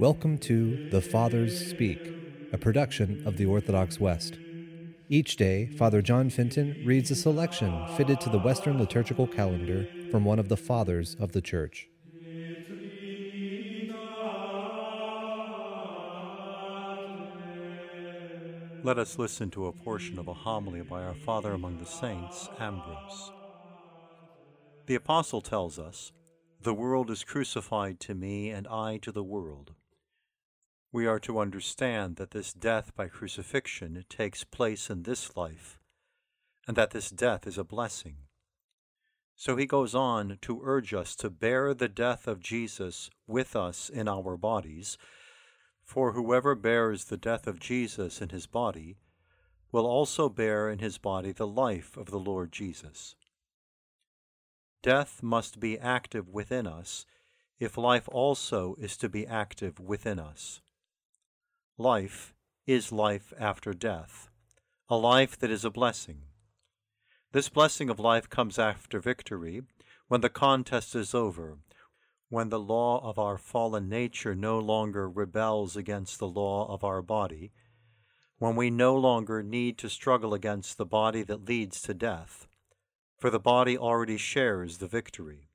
Welcome to The Fathers Speak, a production of the Orthodox West. Each day, Father John Fenton reads a selection fitted to the Western liturgical calendar from one of the Fathers of the Church. Let us listen to a portion of a homily by our Father among the Saints, Ambrose. The Apostle tells us, The world is crucified to me, and I to the world. We are to understand that this death by crucifixion takes place in this life, and that this death is a blessing. So he goes on to urge us to bear the death of Jesus with us in our bodies, for whoever bears the death of Jesus in his body will also bear in his body the life of the Lord Jesus. Death must be active within us if life also is to be active within us. Life is life after death, a life that is a blessing. This blessing of life comes after victory, when the contest is over, when the law of our fallen nature no longer rebels against the law of our body, when we no longer need to struggle against the body that leads to death, for the body already shares the victory.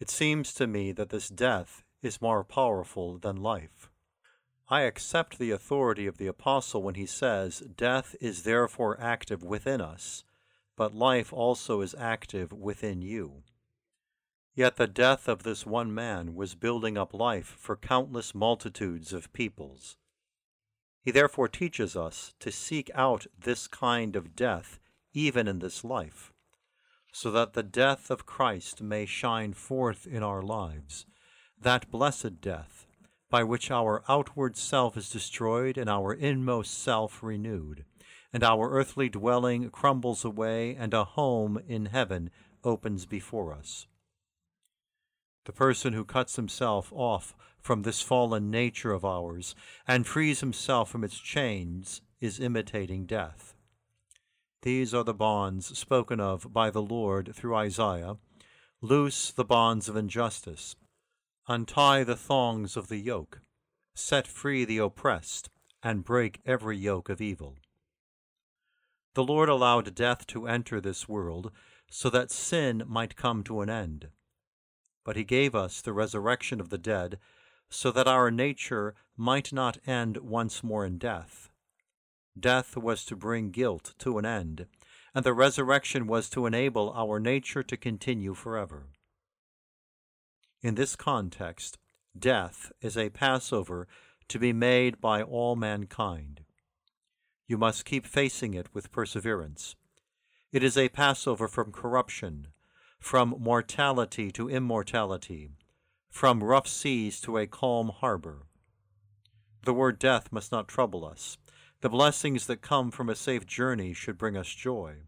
It seems to me that this death is more powerful than life. I accept the authority of the Apostle when he says, Death is therefore active within us, but life also is active within you. Yet the death of this one man was building up life for countless multitudes of peoples. He therefore teaches us to seek out this kind of death even in this life, so that the death of Christ may shine forth in our lives, that blessed death by which our outward self is destroyed and our inmost self renewed, and our earthly dwelling crumbles away, and a home in heaven opens before us. The person who cuts himself off from this fallen nature of ours and frees himself from its chains is imitating death. These are the bonds spoken of by the Lord through Isaiah Loose the bonds of injustice Untie the thongs of the yoke, set free the oppressed, and break every yoke of evil. The Lord allowed death to enter this world so that sin might come to an end. But he gave us the resurrection of the dead so that our nature might not end once more in death. Death was to bring guilt to an end, and the resurrection was to enable our nature to continue forever. In this context, death is a Passover to be made by all mankind. You must keep facing it with perseverance. It is a Passover from corruption, from mortality to immortality, from rough seas to a calm harbor. The word death must not trouble us. The blessings that come from a safe journey should bring us joy.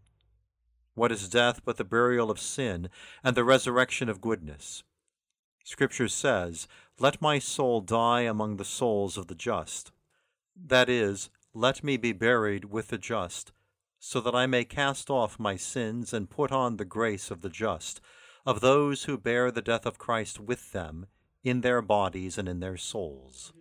What is death but the burial of sin and the resurrection of goodness? Scripture says, Let my soul die among the souls of the just. That is, let me be buried with the just, so that I may cast off my sins and put on the grace of the just, of those who bear the death of Christ with them, in their bodies and in their souls.